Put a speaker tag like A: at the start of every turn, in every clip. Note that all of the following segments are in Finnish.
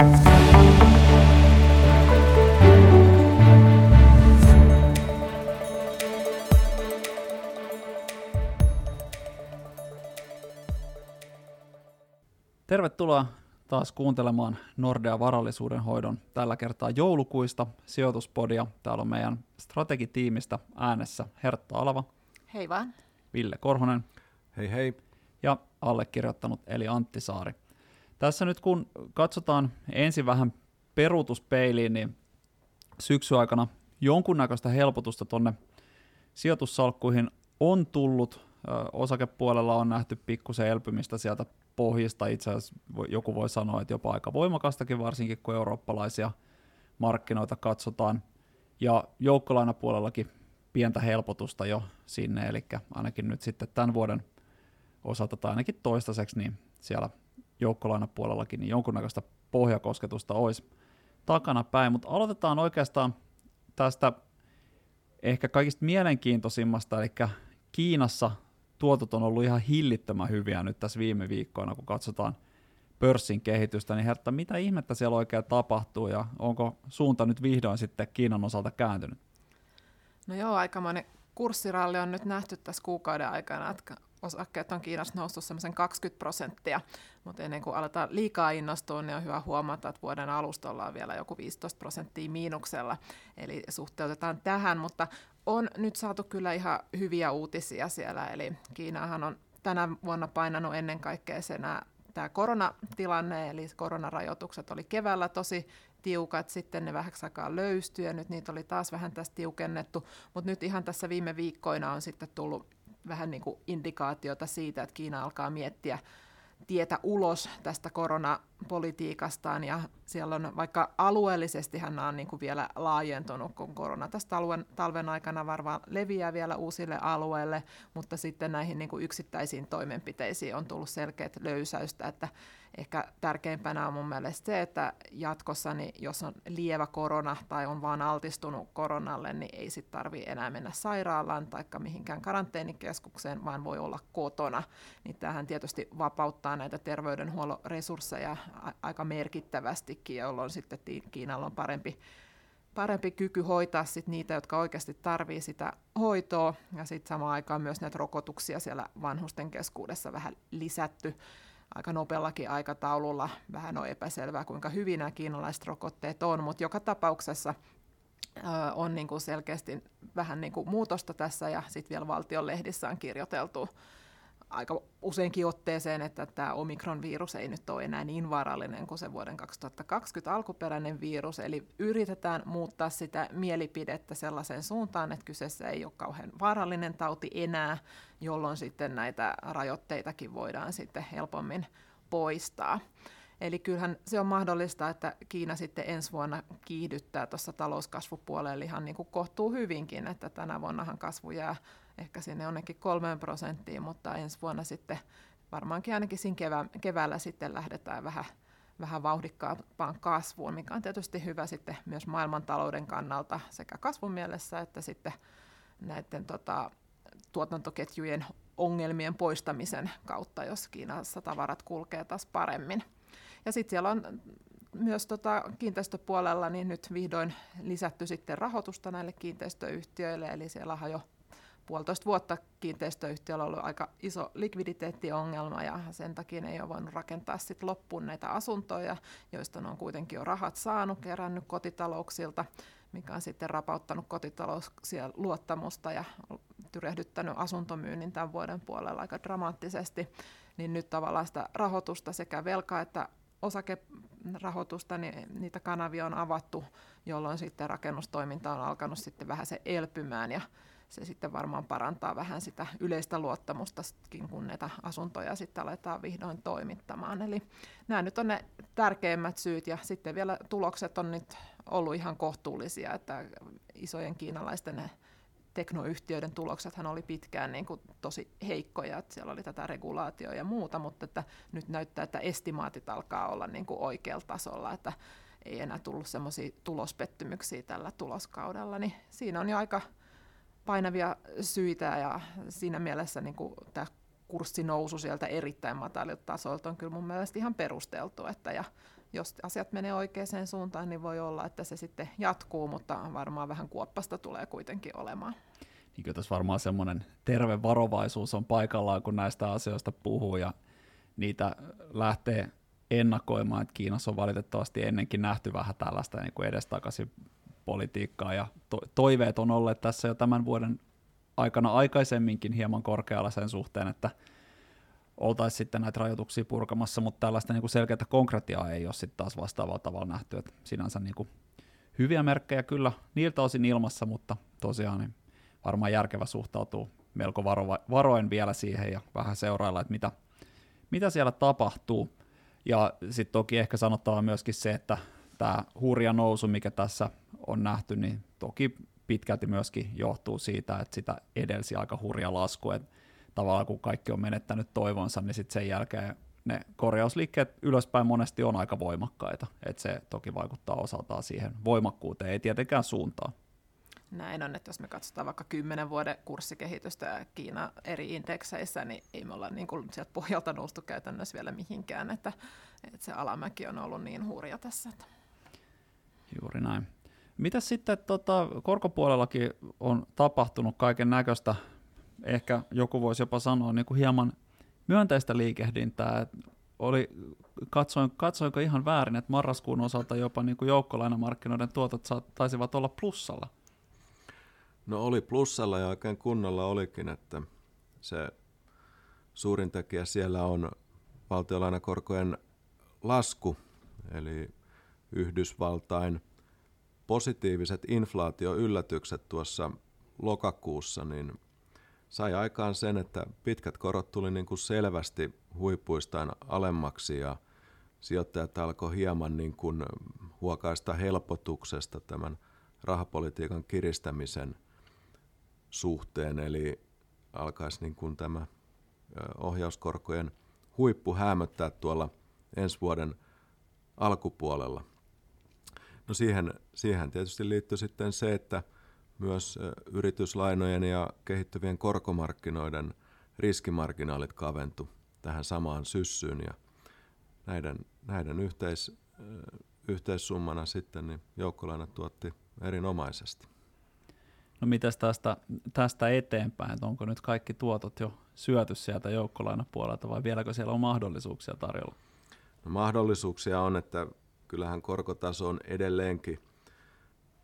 A: Tervetuloa taas kuuntelemaan Nordea varallisuuden hoidon tällä kertaa joulukuista sijoituspodia. Täällä on meidän strategitiimistä äänessä Hertta Alava.
B: Hei vaan.
A: Ville Korhonen.
C: Hei hei.
A: Ja allekirjoittanut eli Antti Saari. Tässä nyt kun katsotaan ensin vähän peruutuspeiliin, niin syksy aikana jonkunnäköistä helpotusta tuonne sijoitussalkkuihin on tullut. Osakepuolella on nähty pikkusen elpymistä sieltä pohjista. Itse asiassa joku voi sanoa, että jopa aika voimakastakin, varsinkin kun eurooppalaisia markkinoita katsotaan. Ja joukkolainapuolellakin pientä helpotusta jo sinne, eli ainakin nyt sitten tämän vuoden osalta tai ainakin toistaiseksi, niin siellä joukkolainapuolellakin niin jonkunnäköistä pohjakosketusta olisi takana päin, mutta aloitetaan oikeastaan tästä ehkä kaikista mielenkiintoisimmasta, eli Kiinassa tuotot on ollut ihan hillittömän hyviä nyt tässä viime viikkoina, kun katsotaan pörssin kehitystä, niin Hertta, mitä ihmettä siellä oikein tapahtuu ja onko suunta nyt vihdoin sitten Kiinan osalta kääntynyt?
B: No joo, aikamoinen kurssiralli on nyt nähty tässä kuukauden aikana, että osakkeet on Kiinassa noussut semmoisen 20 prosenttia, mutta ennen kuin aletaan liikaa innostua, niin on hyvä huomata, että vuoden alusta ollaan vielä joku 15 prosenttia miinuksella, eli suhteutetaan tähän, mutta on nyt saatu kyllä ihan hyviä uutisia siellä, eli Kiinahan on tänä vuonna painanut ennen kaikkea sen tämä koronatilanne, eli koronarajoitukset oli keväällä tosi tiukat, sitten ne vähäksi aikaa löystyi ja nyt niitä oli taas vähän tässä tiukennettu, mutta nyt ihan tässä viime viikkoina on sitten tullut vähän niin kuin indikaatiota siitä, että Kiina alkaa miettiä tietä ulos tästä koronapolitiikastaan. Ja siellä on vaikka alueellisesti hän on niin kuin vielä laajentunut, kun korona tästä alueen, talven aikana varmaan leviää vielä uusille alueille, mutta sitten näihin niin kuin yksittäisiin toimenpiteisiin on tullut selkeät löysäystä, että ehkä tärkeimpänä on mun mielestä se, että jatkossa, niin jos on lievä korona tai on vaan altistunut koronalle, niin ei sitten tarvitse enää mennä sairaalaan tai mihinkään karanteenikeskukseen, vaan voi olla kotona. Niin tämähän tietysti vapauttaa näitä terveydenhuollon resursseja aika merkittävästikin, jolloin sitten Kiinalla on parempi parempi kyky hoitaa sit niitä, jotka oikeasti tarvitsevat sitä hoitoa, ja sitten samaan aikaan myös näitä rokotuksia siellä vanhusten keskuudessa vähän lisätty aika nopeallakin aikataululla. Vähän on epäselvää, kuinka hyvin nämä kiinalaiset rokotteet on, mutta joka tapauksessa on niin kuin selkeästi vähän niin kuin muutosta tässä ja sitten vielä valtion lehdissä on kirjoiteltu aika useinkin otteeseen, että tämä Omikron-virus ei nyt ole enää niin vaarallinen kuin se vuoden 2020 alkuperäinen virus, eli yritetään muuttaa sitä mielipidettä sellaiseen suuntaan, että kyseessä ei ole kauhean vaarallinen tauti enää, jolloin sitten näitä rajoitteitakin voidaan sitten helpommin poistaa. Eli kyllähän se on mahdollista, että Kiina sitten ensi vuonna kiihdyttää tuossa talouskasvupuolella ihan niin kuin kohtuu hyvinkin, että tänä vuonnahan kasvu jää ehkä sinne jonnekin kolmeen prosenttiin, mutta ensi vuonna sitten varmaankin ainakin siinä kevää, keväällä sitten lähdetään vähän, vähän vauhdikkaampaan kasvuun, mikä on tietysti hyvä sitten myös maailmantalouden kannalta sekä kasvun mielessä että sitten näiden tota, tuotantoketjujen ongelmien poistamisen kautta, jos Kiinassa tavarat kulkee taas paremmin. Ja sitten siellä on myös tota kiinteistöpuolella niin nyt vihdoin lisätty sitten rahoitusta näille kiinteistöyhtiöille, eli siellä on jo puolitoista vuotta kiinteistöyhtiöllä ollut aika iso likviditeettiongelma ja sen takia ne ei ole voinut rakentaa sit loppuun näitä asuntoja, joista ne on kuitenkin jo rahat saanut, kerännyt kotitalouksilta, mikä on sitten rapauttanut kotitalouksien luottamusta ja tyrehdyttänyt asuntomyynnin tämän vuoden puolella aika dramaattisesti, niin nyt tavallaan sitä rahoitusta sekä velkaa että osakerahoitusta, niin niitä kanavia on avattu, jolloin sitten rakennustoiminta on alkanut sitten vähän se elpymään ja se sitten varmaan parantaa vähän sitä yleistä luottamustakin, kun näitä asuntoja sitten aletaan vihdoin toimittamaan. Eli nämä nyt on ne tärkeimmät syyt ja sitten vielä tulokset on nyt ollut ihan kohtuullisia, että isojen kiinalaisten teknoyhtiöiden tuloksethan oli pitkään niin kuin tosi heikkoja, että siellä oli tätä regulaatioa ja muuta, mutta että nyt näyttää, että estimaatit alkaa olla niin kuin oikealla tasolla, että ei enää tullut semmoisia tulospettymyksiä tällä tuloskaudella, niin siinä on jo aika painavia syitä ja siinä mielessä niin kuin tämä kurssinousu sieltä erittäin matalilta tasolta on kyllä mun mielestä ihan perusteltu, että ja jos asiat menee oikeaan suuntaan, niin voi olla, että se sitten jatkuu, mutta varmaan vähän kuoppasta tulee kuitenkin olemaan.
A: Niin kyllä tässä varmaan semmoinen terve varovaisuus on paikallaan, kun näistä asioista puhuu ja niitä lähtee ennakoimaan, että Kiinassa on valitettavasti ennenkin nähty vähän tällaista niin kuin edestakaisin politiikkaa ja to- toiveet on olleet tässä jo tämän vuoden aikana aikaisemminkin hieman korkealla sen suhteen, että oltaisiin sitten näitä rajoituksia purkamassa, mutta tällaista niin kuin selkeää konkretiaa ei ole sitten taas vastaavalla tavalla nähty, että sinänsä niin kuin hyviä merkkejä kyllä niiltä osin ilmassa, mutta tosiaan niin varmaan järkevä suhtautuu melko varo- varoen vielä siihen ja vähän seurailla, että mitä, mitä siellä tapahtuu. Ja sitten toki ehkä sanottava myöskin se, että tämä hurja nousu, mikä tässä on nähty, niin toki pitkälti myöskin johtuu siitä, että sitä edelsi aika hurja lasku, että tavallaan kun kaikki on menettänyt toivonsa, niin sitten sen jälkeen ne korjausliikkeet ylöspäin monesti on aika voimakkaita, että se toki vaikuttaa osaltaan siihen voimakkuuteen, ei tietenkään suuntaan.
B: Näin on, että jos me katsotaan vaikka 10 vuoden kurssikehitystä Kiina eri indekseissä, niin ei me olla niin kuin sieltä pohjalta noustu käytännössä vielä mihinkään, että, että se alamäki on ollut niin hurja tässä.
A: Juuri näin. Mitä sitten tota, korkopuolellakin on tapahtunut kaiken näköistä, ehkä joku voisi jopa sanoa niin kuin hieman myönteistä liikehdintää, oli, katsoin, katsoinko ihan väärin, että marraskuun osalta jopa niin kuin joukkolainamarkkinoiden tuotot taisivat olla plussalla?
C: No oli plussalla ja oikein kunnolla olikin, että se suurin tekijä siellä on valtiolainakorkojen lasku, eli Yhdysvaltain positiiviset inflaatioyllätykset tuossa lokakuussa, niin sai aikaan sen, että pitkät korot tuli niin kuin selvästi huipuistaan alemmaksi ja sijoittajat alkoi hieman niin kuin huokaista helpotuksesta tämän rahapolitiikan kiristämisen suhteen, eli alkaisi niin kuin tämä ohjauskorkojen huippu hämöttää tuolla ensi vuoden alkupuolella. No siihen, siihen tietysti liittyy sitten se, että myös yrityslainojen ja kehittyvien korkomarkkinoiden riskimarginaalit kaventu tähän samaan syssyyn ja näiden, näiden yhteis, yhteissummana sitten niin joukkolainat tuotti erinomaisesti.
A: No mitäs tästä, tästä eteenpäin, että onko nyt kaikki tuotot jo syöty sieltä joukkolainapuolelta vai vieläkö siellä on mahdollisuuksia tarjolla?
C: No mahdollisuuksia on, että kyllähän korkotaso on edelleenkin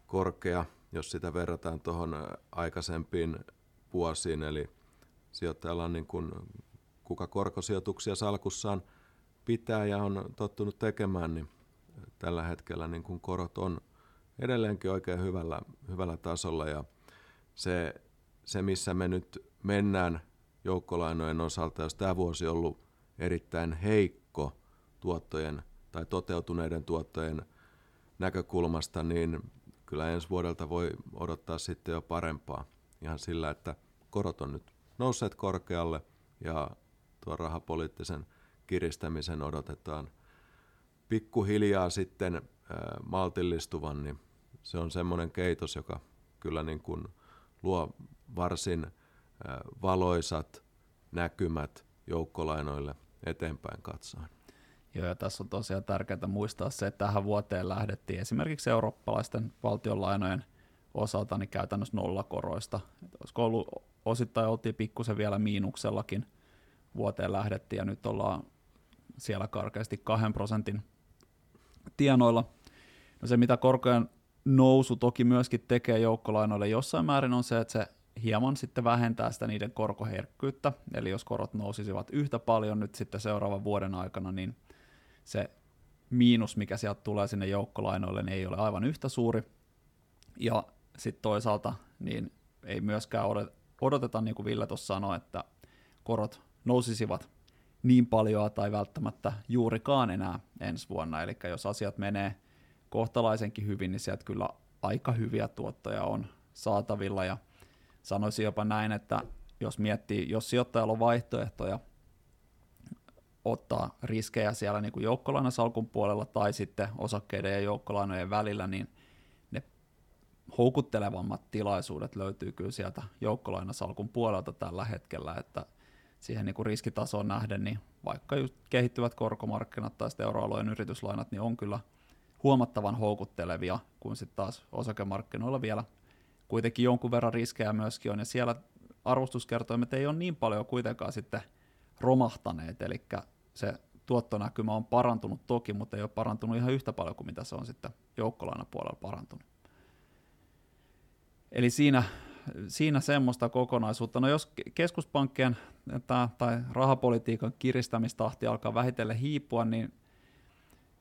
C: korkea, jos sitä verrataan tuohon aikaisempiin vuosiin, eli sijoittajalla on niin kuin, kuka korkosijoituksia salkussaan pitää ja on tottunut tekemään, niin tällä hetkellä niin kuin korot on edelleenkin oikein hyvällä, hyvällä tasolla. Ja se, se, missä me nyt mennään joukkolainojen osalta, jos tämä vuosi on ollut erittäin heikko tuottojen tai toteutuneiden tuottojen näkökulmasta, niin kyllä ensi vuodelta voi odottaa sitten jo parempaa ihan sillä, että korot on nyt nousseet korkealle ja tuo rahapoliittisen kiristämisen odotetaan pikkuhiljaa sitten maltillistuvan, niin se on semmoinen keitos, joka kyllä niin kuin luo varsin valoisat näkymät joukkolainoille eteenpäin katsoen.
A: Joo, ja tässä on tosiaan tärkeää muistaa se, että tähän vuoteen lähdettiin esimerkiksi eurooppalaisten valtionlainojen osalta niin käytännössä nollakoroista. Että olisiko ollut, osittain oltiin pikkusen vielä miinuksellakin vuoteen lähdettiin, ja nyt ollaan siellä karkeasti kahden prosentin tienoilla. No se, mitä korkojen nousu toki myöskin tekee joukkolainoille jossain määrin, on se, että se hieman sitten vähentää sitä niiden korkoherkkyyttä, eli jos korot nousisivat yhtä paljon nyt sitten seuraavan vuoden aikana, niin se miinus, mikä sieltä tulee sinne joukkolainoille, niin ei ole aivan yhtä suuri. Ja sitten toisaalta niin ei myöskään odoteta, niin kuin Ville tuossa sanoi, että korot nousisivat niin paljon tai välttämättä juurikaan enää ensi vuonna. Eli jos asiat menee kohtalaisenkin hyvin, niin sieltä kyllä aika hyviä tuottoja on saatavilla. Ja sanoisin jopa näin, että jos miettii, jos sijoittajalla on vaihtoehtoja ottaa riskejä siellä niin kuin joukkolainasalkun puolella tai sitten osakkeiden ja joukkolainojen välillä, niin ne houkuttelevammat tilaisuudet löytyy kyllä sieltä joukkolainasalkun puolelta tällä hetkellä, että siihen niin kuin riskitasoon nähden, niin vaikka just kehittyvät korkomarkkinat tai sitten euroalueen yrityslainat, niin on kyllä huomattavan houkuttelevia, kun sitten taas osakemarkkinoilla vielä kuitenkin jonkun verran riskejä myöskin on, ja siellä arvostuskertoimet ei ole niin paljon kuitenkaan sitten romahtaneet, eli se tuottonäkymä on parantunut toki, mutta ei ole parantunut ihan yhtä paljon kuin mitä se on sitten joukkolainapuolella parantunut. Eli siinä, siinä semmoista kokonaisuutta. No jos keskuspankkien tai, tai rahapolitiikan kiristämistahti alkaa vähitellen hiipua, niin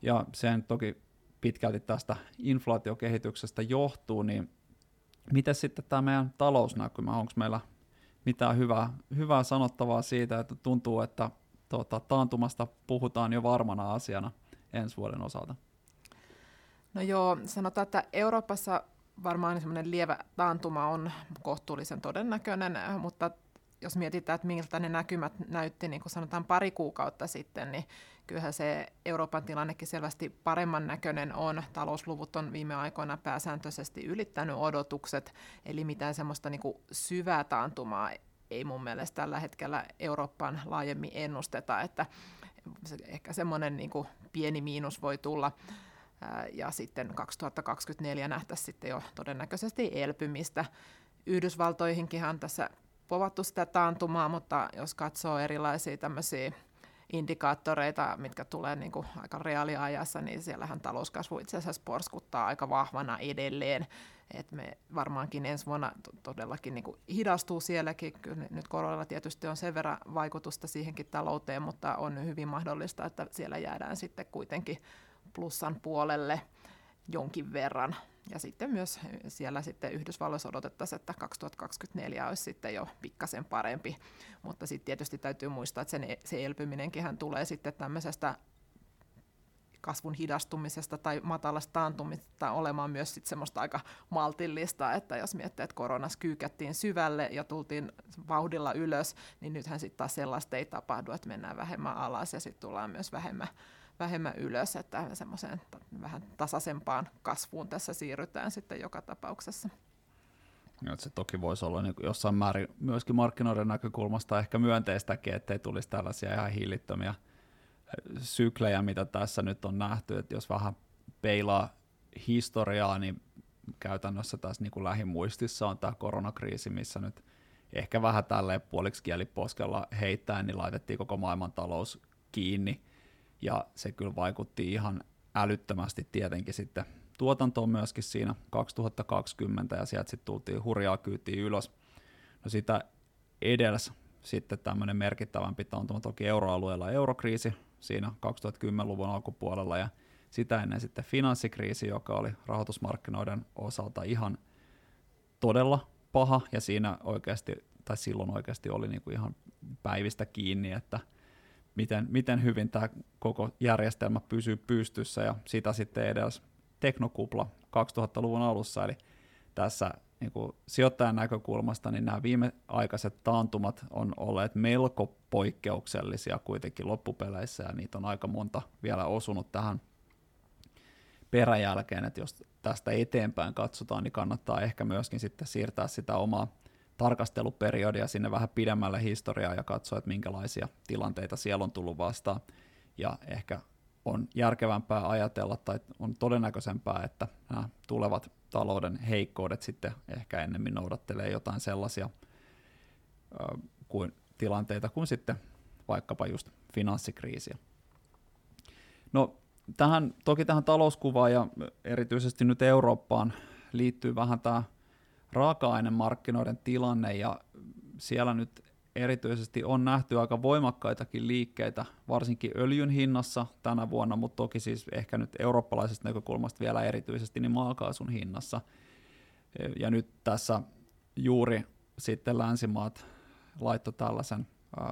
A: ja sen toki pitkälti tästä inflaatiokehityksestä johtuu, niin miten sitten tämä meidän talousnäkymä, onko meillä mitään hyvää, hyvää sanottavaa siitä, että tuntuu, että tuota, taantumasta puhutaan jo varmana asiana ensi vuoden osalta?
B: No joo, sanotaan, että Euroopassa varmaan semmoinen lievä taantuma on kohtuullisen todennäköinen, mutta jos mietitään, että miltä ne näkymät näytti, niin kuin sanotaan pari kuukautta sitten, niin kyllähän se Euroopan tilannekin selvästi paremman näköinen on. Talousluvut on viime aikoina pääsääntöisesti ylittänyt odotukset, eli mitään semmoista niin kuin syvää taantumaa ei mun mielestä tällä hetkellä Eurooppaan laajemmin ennusteta, että ehkä semmoinen niin pieni miinus voi tulla ja sitten 2024 nähtäisiin sitten jo todennäköisesti elpymistä. Yhdysvaltoihinkinhan tässä povattu sitä taantumaa, mutta jos katsoo erilaisia tämmöisiä indikaattoreita, mitkä tulee niin kuin aika reaaliajassa, niin siellähän talouskasvu itse asiassa porskuttaa aika vahvana edelleen. Et me varmaankin ensi vuonna todellakin niin kuin hidastuu sielläkin. Kyllä nyt koronalla tietysti on sen verran vaikutusta siihenkin talouteen, mutta on hyvin mahdollista, että siellä jäädään sitten kuitenkin plussan puolelle jonkin verran. Ja sitten myös siellä sitten Yhdysvalloissa odotettaisiin, että 2024 olisi sitten jo pikkasen parempi. Mutta sitten tietysti täytyy muistaa, että sen, se elpyminenkin tulee sitten tämmöisestä kasvun hidastumisesta tai matalasta taantumista olemaan myös sit semmoista aika maltillista, että jos miettii, että koronas kyykättiin syvälle ja tultiin vauhdilla ylös, niin nythän sitten taas sellaista ei tapahdu, että mennään vähemmän alas ja sitten tullaan myös vähemmän vähemmän ylös, että semmoiseen vähän tasaisempaan kasvuun tässä siirrytään sitten joka tapauksessa.
A: Ja se toki voisi olla niin jossain määrin myöskin markkinoiden näkökulmasta ehkä myönteistäkin, ettei tulisi tällaisia ihan hiilittömiä syklejä, mitä tässä nyt on nähty, että jos vähän peilaa historiaa, niin käytännössä tässä niin kuin lähimuistissa on tämä koronakriisi, missä nyt ehkä vähän tälleen puoliksi kieliposkella heittäen, niin laitettiin koko maailman talous kiinni, ja se kyllä vaikutti ihan älyttömästi tietenkin sitten tuotantoon myöskin siinä 2020, ja sieltä sitten tultiin hurjaa kyytiin ylös. No sitä edelsi sitten tämmöinen merkittävämpi taantuma toki euroalueella eurokriisi siinä 2010-luvun alkupuolella, ja sitä ennen sitten finanssikriisi, joka oli rahoitusmarkkinoiden osalta ihan todella paha, ja siinä oikeasti, tai silloin oikeasti oli niin kuin ihan päivistä kiinni, että – miten, miten hyvin tämä koko järjestelmä pysyy pystyssä ja sitä sitten edes teknokupla 2000-luvun alussa, eli tässä niin kuin sijoittajan näkökulmasta niin nämä viimeaikaiset taantumat on olleet melko poikkeuksellisia kuitenkin loppupeleissä ja niitä on aika monta vielä osunut tähän peräjälkeen, että jos tästä eteenpäin katsotaan, niin kannattaa ehkä myöskin sitten siirtää sitä omaa tarkasteluperiodia sinne vähän pidemmälle historiaa ja katsoa, että minkälaisia tilanteita siellä on tullut vastaan. Ja ehkä on järkevämpää ajatella tai on todennäköisempää, että nämä tulevat talouden heikkoudet sitten ehkä ennemmin noudattelee jotain sellaisia ö, kuin tilanteita kuin sitten vaikkapa just finanssikriisiä. No tähän, toki tähän talouskuvaan ja erityisesti nyt Eurooppaan liittyy vähän tämä raaka-ainemarkkinoiden tilanne ja siellä nyt erityisesti on nähty aika voimakkaitakin liikkeitä, varsinkin öljyn hinnassa tänä vuonna, mutta toki siis ehkä nyt eurooppalaisesta näkökulmasta vielä erityisesti niin maakaasun hinnassa. Ja nyt tässä juuri sitten länsimaat laittoi tällaisen äh,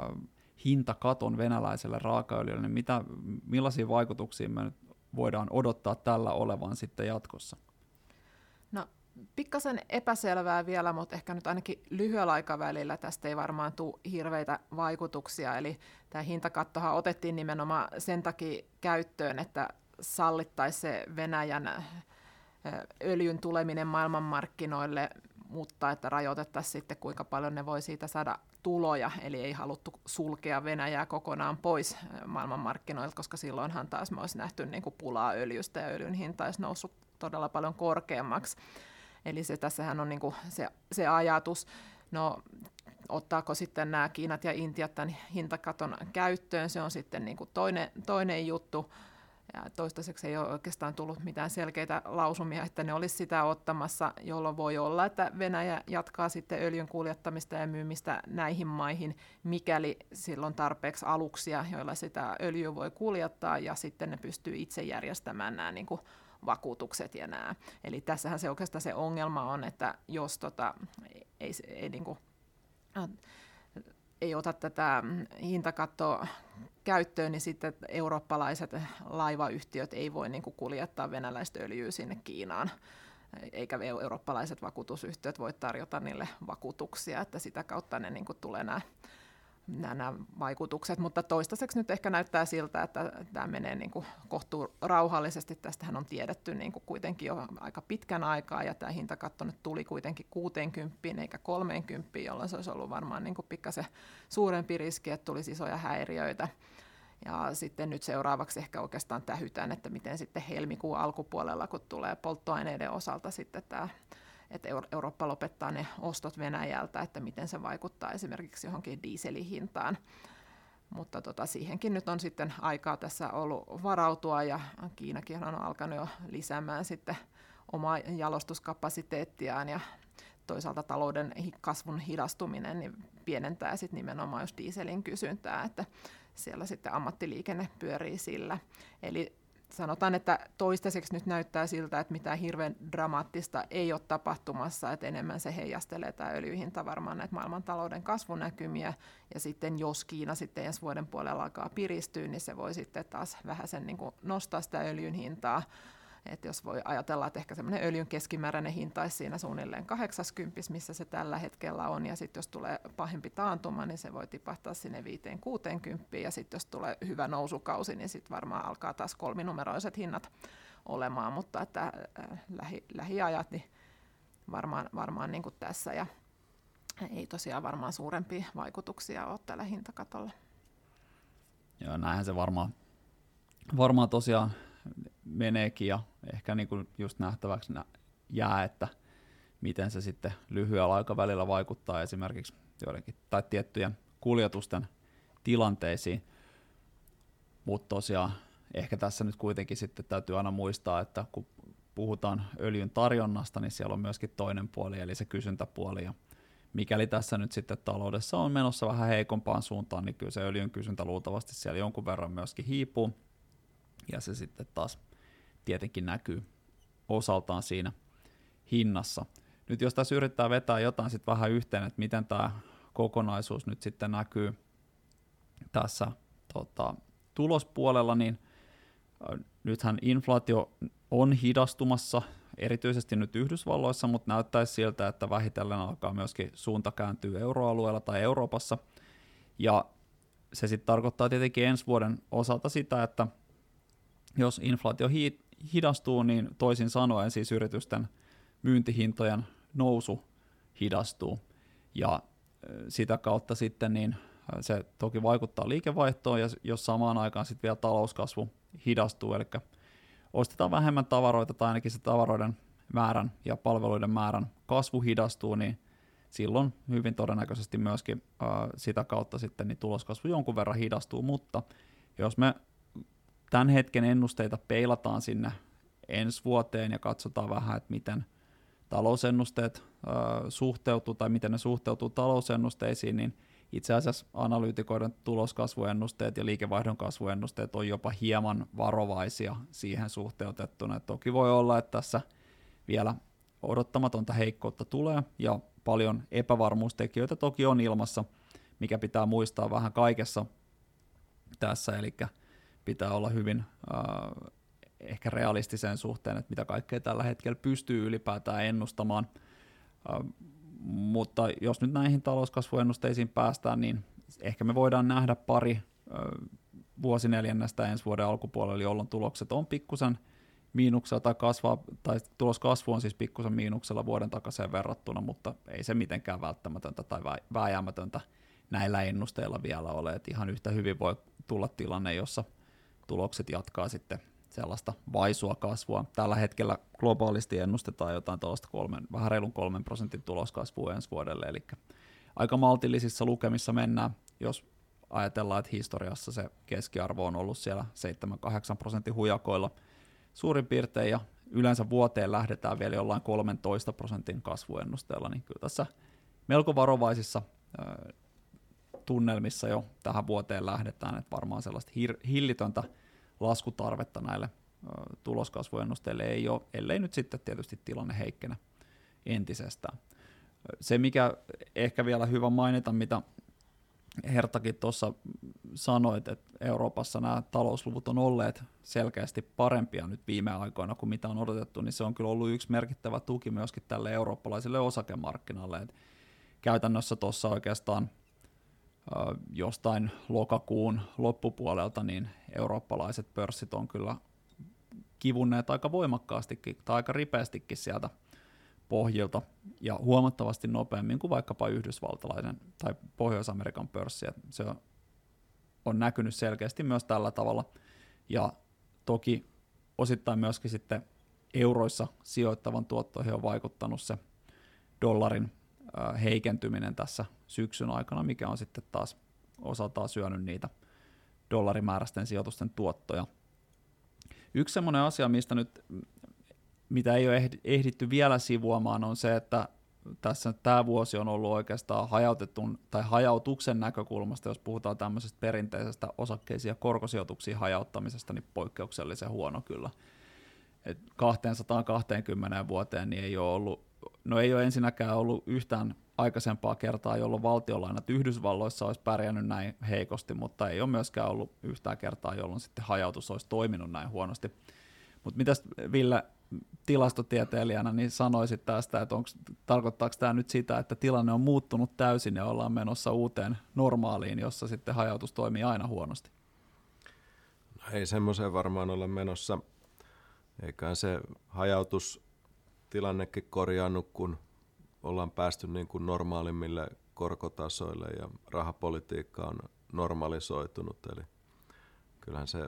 A: hintakaton venäläiselle raakaöljylle, niin mitä, millaisia vaikutuksia me nyt voidaan odottaa tällä olevan sitten jatkossa?
B: Pikkasen epäselvää vielä, mutta ehkä nyt ainakin lyhyellä aikavälillä tästä ei varmaan tule hirveitä vaikutuksia. Eli tämä hintakattohan otettiin nimenomaan sen takia käyttöön, että sallittaisi se Venäjän öljyn tuleminen maailmanmarkkinoille, mutta että rajoitettaisiin sitten kuinka paljon ne voi siitä saada tuloja, eli ei haluttu sulkea Venäjää kokonaan pois maailmanmarkkinoilta, koska silloinhan taas me olisi nähty niin kuin pulaa öljystä ja öljyn hinta olisi noussut todella paljon korkeammaksi. Eli se, tässähän on niin kuin se, se ajatus. No, ottaako sitten nämä Kiinat ja Intiat tämän hintakaton käyttöön, se on sitten niin kuin toinen, toinen juttu. Ja toistaiseksi ei ole oikeastaan tullut mitään selkeitä lausumia, että ne olisi sitä ottamassa, jolloin voi olla, että Venäjä jatkaa sitten öljyn kuljettamista ja myymistä näihin maihin, mikäli silloin tarpeeksi aluksia, joilla sitä öljyä voi kuljettaa, ja sitten ne pystyy itse järjestämään nämä niin kuin vakuutukset ja nämä. Eli tässähän se oikeastaan se ongelma on, että jos tota, ei, ei, niin kuin, ei ota tätä hintakattoa käyttöön, niin sitten eurooppalaiset laivayhtiöt ei voi niin kuin kuljettaa venäläistä öljyä sinne Kiinaan eikä eurooppalaiset vakuutusyhtiöt voi tarjota niille vakuutuksia, että sitä kautta ne niin kuin tulee nämä nämä vaikutukset, mutta toistaiseksi nyt ehkä näyttää siltä, että tämä menee niin kuin kohtuu rauhallisesti. Tästähän on tiedetty niin kuin kuitenkin jo aika pitkän aikaa, ja tämä hintakatto nyt tuli kuitenkin 60 eikä 30, jolloin se olisi ollut varmaan niin kuin pikkasen suurempi riski, että tulisi isoja häiriöitä. Ja sitten nyt seuraavaksi ehkä oikeastaan tähytään, että miten sitten helmikuun alkupuolella, kun tulee polttoaineiden osalta sitten tämä että Eurooppa lopettaa ne ostot Venäjältä, että miten se vaikuttaa esimerkiksi johonkin dieselihintaan. Mutta tota, siihenkin nyt on sitten aikaa tässä ollut varautua ja Kiinakin on alkanut jo lisäämään sitten omaa jalostuskapasiteettiaan ja toisaalta talouden kasvun hidastuminen niin pienentää sitten nimenomaan just dieselin kysyntää, että siellä sitten ammattiliikenne pyörii sillä. Eli sanotaan, että toistaiseksi nyt näyttää siltä, että mitään hirveän dramaattista ei ole tapahtumassa, että enemmän se heijastelee tämä öljyhinta varmaan näitä maailmantalouden kasvunäkymiä, ja sitten jos Kiina sitten ensi vuoden puolella alkaa piristyä, niin se voi sitten taas vähän sen niin nostaa sitä öljyn hintaa, että jos voi ajatella, että ehkä semmoinen öljyn keskimääräinen hinta olisi siinä suunnilleen 80, missä se tällä hetkellä on, ja sitten jos tulee pahempi taantuma, niin se voi tipahtaa sinne 5-60, ja sitten jos tulee hyvä nousukausi, niin sitten varmaan alkaa taas kolminumeroiset hinnat olemaan, mutta että äh, lähi, lähiajat niin varmaan, varmaan niin kuin tässä, ja ei tosiaan varmaan suurempia vaikutuksia ole tällä hintakatolla.
A: Joo, näinhän se varmaan, varmaan tosiaan meneekin ja ehkä niin kuin just nähtäväksi jää, että miten se sitten lyhyellä aikavälillä vaikuttaa esimerkiksi joidenkin tai tiettyjen kuljetusten tilanteisiin. Mutta tosiaan ehkä tässä nyt kuitenkin sitten täytyy aina muistaa, että kun puhutaan öljyn tarjonnasta, niin siellä on myöskin toinen puoli, eli se kysyntäpuoli. Ja mikäli tässä nyt sitten taloudessa on menossa vähän heikompaan suuntaan, niin kyllä se öljyn kysyntä luultavasti siellä jonkun verran myöskin hiipuu. Ja se sitten taas tietenkin näkyy osaltaan siinä hinnassa. Nyt jos tässä yrittää vetää jotain sitten vähän yhteen, että miten tämä kokonaisuus nyt sitten näkyy tässä tota, tulospuolella, niin nythän inflaatio on hidastumassa, erityisesti nyt Yhdysvalloissa, mutta näyttäisi siltä, että vähitellen alkaa myöskin suunta kääntyä euroalueella tai Euroopassa. Ja se sitten tarkoittaa tietenkin ensi vuoden osalta sitä, että jos inflaatio hidastuu, niin toisin sanoen siis yritysten myyntihintojen nousu hidastuu. Ja sitä kautta sitten niin se toki vaikuttaa liikevaihtoon, ja jos samaan aikaan sitten vielä talouskasvu hidastuu, eli ostetaan vähemmän tavaroita tai ainakin se tavaroiden määrän ja palveluiden määrän kasvu hidastuu, niin silloin hyvin todennäköisesti myöskin sitä kautta sitten niin tuloskasvu jonkun verran hidastuu, mutta jos me tämän hetken ennusteita peilataan sinne ensi vuoteen ja katsotaan vähän, että miten talousennusteet suhteutuu tai miten ne suhteutuu talousennusteisiin, niin itse asiassa analyytikoiden tuloskasvuennusteet ja liikevaihdon kasvuennusteet on jopa hieman varovaisia siihen suhteutettuna. Et toki voi olla, että tässä vielä odottamatonta heikkoutta tulee ja paljon epävarmuustekijöitä toki on ilmassa, mikä pitää muistaa vähän kaikessa tässä, eli pitää olla hyvin äh, ehkä realistiseen suhteen, että mitä kaikkea tällä hetkellä pystyy ylipäätään ennustamaan. Äh, mutta jos nyt näihin talouskasvuennusteisiin päästään, niin ehkä me voidaan nähdä pari äh, vuosineljännestä ensi vuoden alkupuolella, jolloin tulokset on pikkusen miinuksella tai, kasvaa, tai tuloskasvu on siis pikkusen miinuksella vuoden takaisin verrattuna, mutta ei se mitenkään välttämätöntä tai vääjäämätöntä näillä ennusteilla vielä ole. Et ihan yhtä hyvin voi tulla tilanne, jossa tulokset jatkaa sitten sellaista vaisua kasvua. Tällä hetkellä globaalisti ennustetaan jotain tuollaista kolmen, vähän reilun kolmen prosentin tuloskasvua ensi vuodelle, eli aika maltillisissa lukemissa mennään, jos ajatellaan, että historiassa se keskiarvo on ollut siellä 7-8 prosentin hujakoilla suurin piirtein, ja yleensä vuoteen lähdetään vielä jollain 13 prosentin kasvuennusteella, niin kyllä tässä melko varovaisissa tunnelmissa jo tähän vuoteen lähdetään, että varmaan sellaista hir- hillitöntä laskutarvetta näille tuloskasvuennusteille ei ole, ellei nyt sitten tietysti tilanne heikkenä entisestään. Se, mikä ehkä vielä hyvä mainita, mitä Hertakin tuossa sanoit, että Euroopassa nämä talousluvut on olleet selkeästi parempia nyt viime aikoina kuin mitä on odotettu, niin se on kyllä ollut yksi merkittävä tuki myöskin tälle eurooppalaiselle osakemarkkinalle. Et käytännössä tuossa oikeastaan jostain lokakuun loppupuolelta niin eurooppalaiset pörssit on kyllä kivunneet aika voimakkaastikin tai aika ripeästikin sieltä pohjilta ja huomattavasti nopeammin kuin vaikkapa yhdysvaltalainen tai Pohjois-Amerikan pörssi. Se on, on näkynyt selkeästi myös tällä tavalla ja toki osittain myöskin sitten euroissa sijoittavan tuottoihin on vaikuttanut se dollarin heikentyminen tässä syksyn aikana, mikä on sitten taas osaltaan syönyt niitä dollarimääräisten sijoitusten tuottoja. Yksi semmoinen asia, mistä nyt, mitä ei ole ehditty vielä sivuamaan, on se, että tässä tämä vuosi on ollut oikeastaan hajautetun tai hajautuksen näkökulmasta, jos puhutaan tämmöisestä perinteisestä osakkeisiin ja korkosijoituksiin hajauttamisesta, niin poikkeuksellisen huono kyllä. Et 220 vuoteen niin ei ole ollut no ei ole ensinnäkään ollut yhtään aikaisempaa kertaa, jolloin valtiolainat Yhdysvalloissa olisi pärjännyt näin heikosti, mutta ei ole myöskään ollut yhtään kertaa, jolloin sitten hajautus olisi toiminut näin huonosti. Mutta mitäs Ville tilastotieteilijänä niin sanoisit tästä, että onko, tarkoittaako tämä nyt sitä, että tilanne on muuttunut täysin ja ollaan menossa uuteen normaaliin, jossa sitten hajautus toimii aina huonosti?
C: No ei semmoiseen varmaan ole menossa. Eikä se hajautus tilannekin korjannut, kun ollaan päästy niin kuin normaalimmille korkotasoille ja rahapolitiikka on normalisoitunut. Eli kyllähän se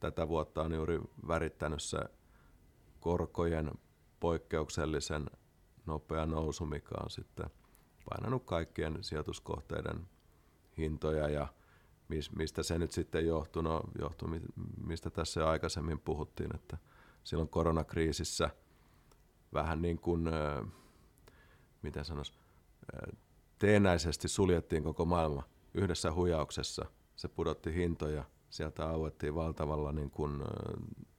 C: tätä vuotta on juuri värittänyt se korkojen poikkeuksellisen nopea nousu, mikä on sitten painanut kaikkien sijoituskohteiden hintoja ja mistä se nyt sitten johtuu, no johtuu mistä tässä jo aikaisemmin puhuttiin, että silloin koronakriisissä – vähän niin kuin, mitä sanois, teenäisesti suljettiin koko maailma yhdessä huijauksessa. Se pudotti hintoja, sieltä auettiin valtavalla niin kuin,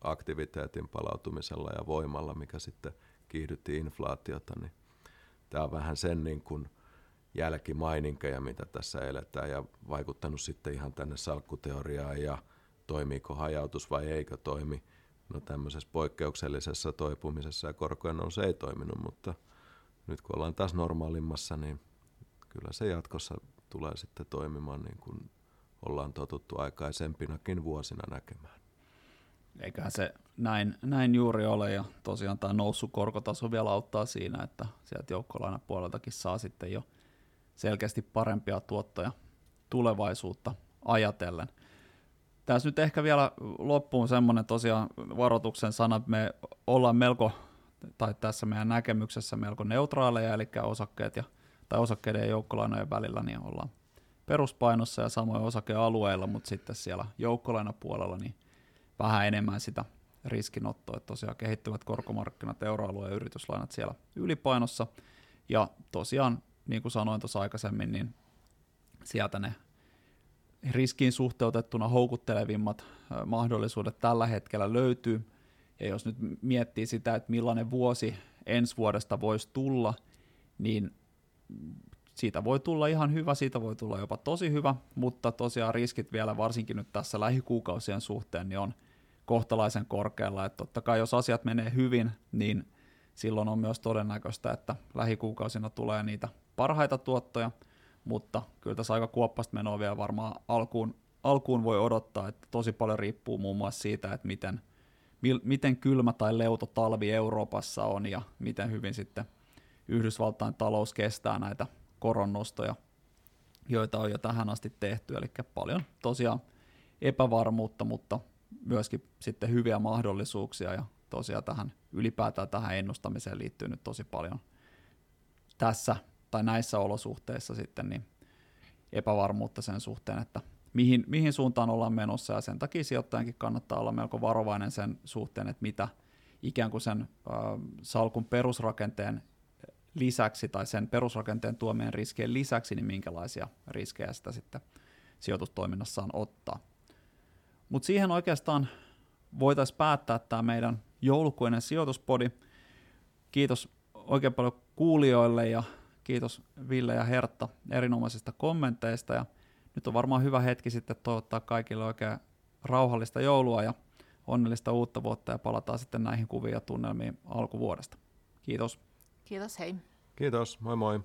C: aktiviteetin palautumisella ja voimalla, mikä sitten kiihdytti inflaatiota. Niin tämä on vähän sen niin kuin, jälkimaininkeja, mitä tässä eletään ja vaikuttanut sitten ihan tänne salkkuteoriaan ja toimiiko hajautus vai eikö toimi – No tämmöisessä poikkeuksellisessa toipumisessa ja korkojen nousu ei toiminut, mutta nyt kun ollaan taas normaalimmassa, niin kyllä se jatkossa tulee sitten toimimaan niin kuin ollaan totuttu aikaisempinakin vuosina näkemään.
A: Eiköhän se näin, näin juuri ole ja tosiaan tämä noussut korkotaso vielä auttaa siinä, että sieltä joukkolainapuoleltakin saa sitten jo selkeästi parempia tuottoja tulevaisuutta ajatellen – tässä nyt ehkä vielä loppuun semmoinen tosiaan varoituksen sana, me ollaan melko, tai tässä meidän näkemyksessä melko neutraaleja, eli osakkeet ja, tai osakkeiden ja joukkolainojen välillä niin ollaan peruspainossa ja samoin osakealueilla, mutta sitten siellä joukkolainapuolella niin vähän enemmän sitä riskinottoa, että tosiaan kehittyvät korkomarkkinat, euroalueen yrityslainat siellä ylipainossa, ja tosiaan, niin kuin sanoin tuossa aikaisemmin, niin sieltä ne riskiin suhteutettuna houkuttelevimmat mahdollisuudet tällä hetkellä löytyy. Ja jos nyt miettii sitä, että millainen vuosi ensi vuodesta voisi tulla, niin siitä voi tulla ihan hyvä, siitä voi tulla jopa tosi hyvä, mutta tosiaan riskit vielä varsinkin nyt tässä lähikuukausien suhteen niin on kohtalaisen korkealla. Että totta kai jos asiat menee hyvin, niin silloin on myös todennäköistä, että lähikuukausina tulee niitä parhaita tuottoja – mutta kyllä tässä aika kuoppasta menoa vielä varmaan alkuun, alkuun voi odottaa, että tosi paljon riippuu muun muassa siitä, että miten, miten kylmä tai leuto talvi Euroopassa on ja miten hyvin sitten Yhdysvaltain talous kestää näitä koronnostoja joita on jo tähän asti tehty, eli paljon tosiaan epävarmuutta, mutta myöskin sitten hyviä mahdollisuuksia ja tosiaan tähän ylipäätään tähän ennustamiseen liittyy nyt tosi paljon tässä tai näissä olosuhteissa sitten niin epävarmuutta sen suhteen, että mihin, mihin suuntaan ollaan menossa ja sen takia sijoittajankin kannattaa olla melko varovainen sen suhteen, että mitä ikään kuin sen äh, salkun perusrakenteen lisäksi tai sen perusrakenteen tuomien riskien lisäksi, niin minkälaisia riskejä sitä sitten sijoitustoiminnassaan ottaa. Mutta siihen oikeastaan voitaisiin päättää tämä meidän joulukuinen sijoituspodi. Kiitos oikein paljon kuulijoille ja kiitos Ville ja Hertta erinomaisista kommenteista ja nyt on varmaan hyvä hetki sitten toivottaa kaikille oikein rauhallista joulua ja onnellista uutta vuotta ja palataan sitten näihin kuviin ja tunnelmiin alkuvuodesta. Kiitos.
B: Kiitos, hei.
C: Kiitos, moi moi.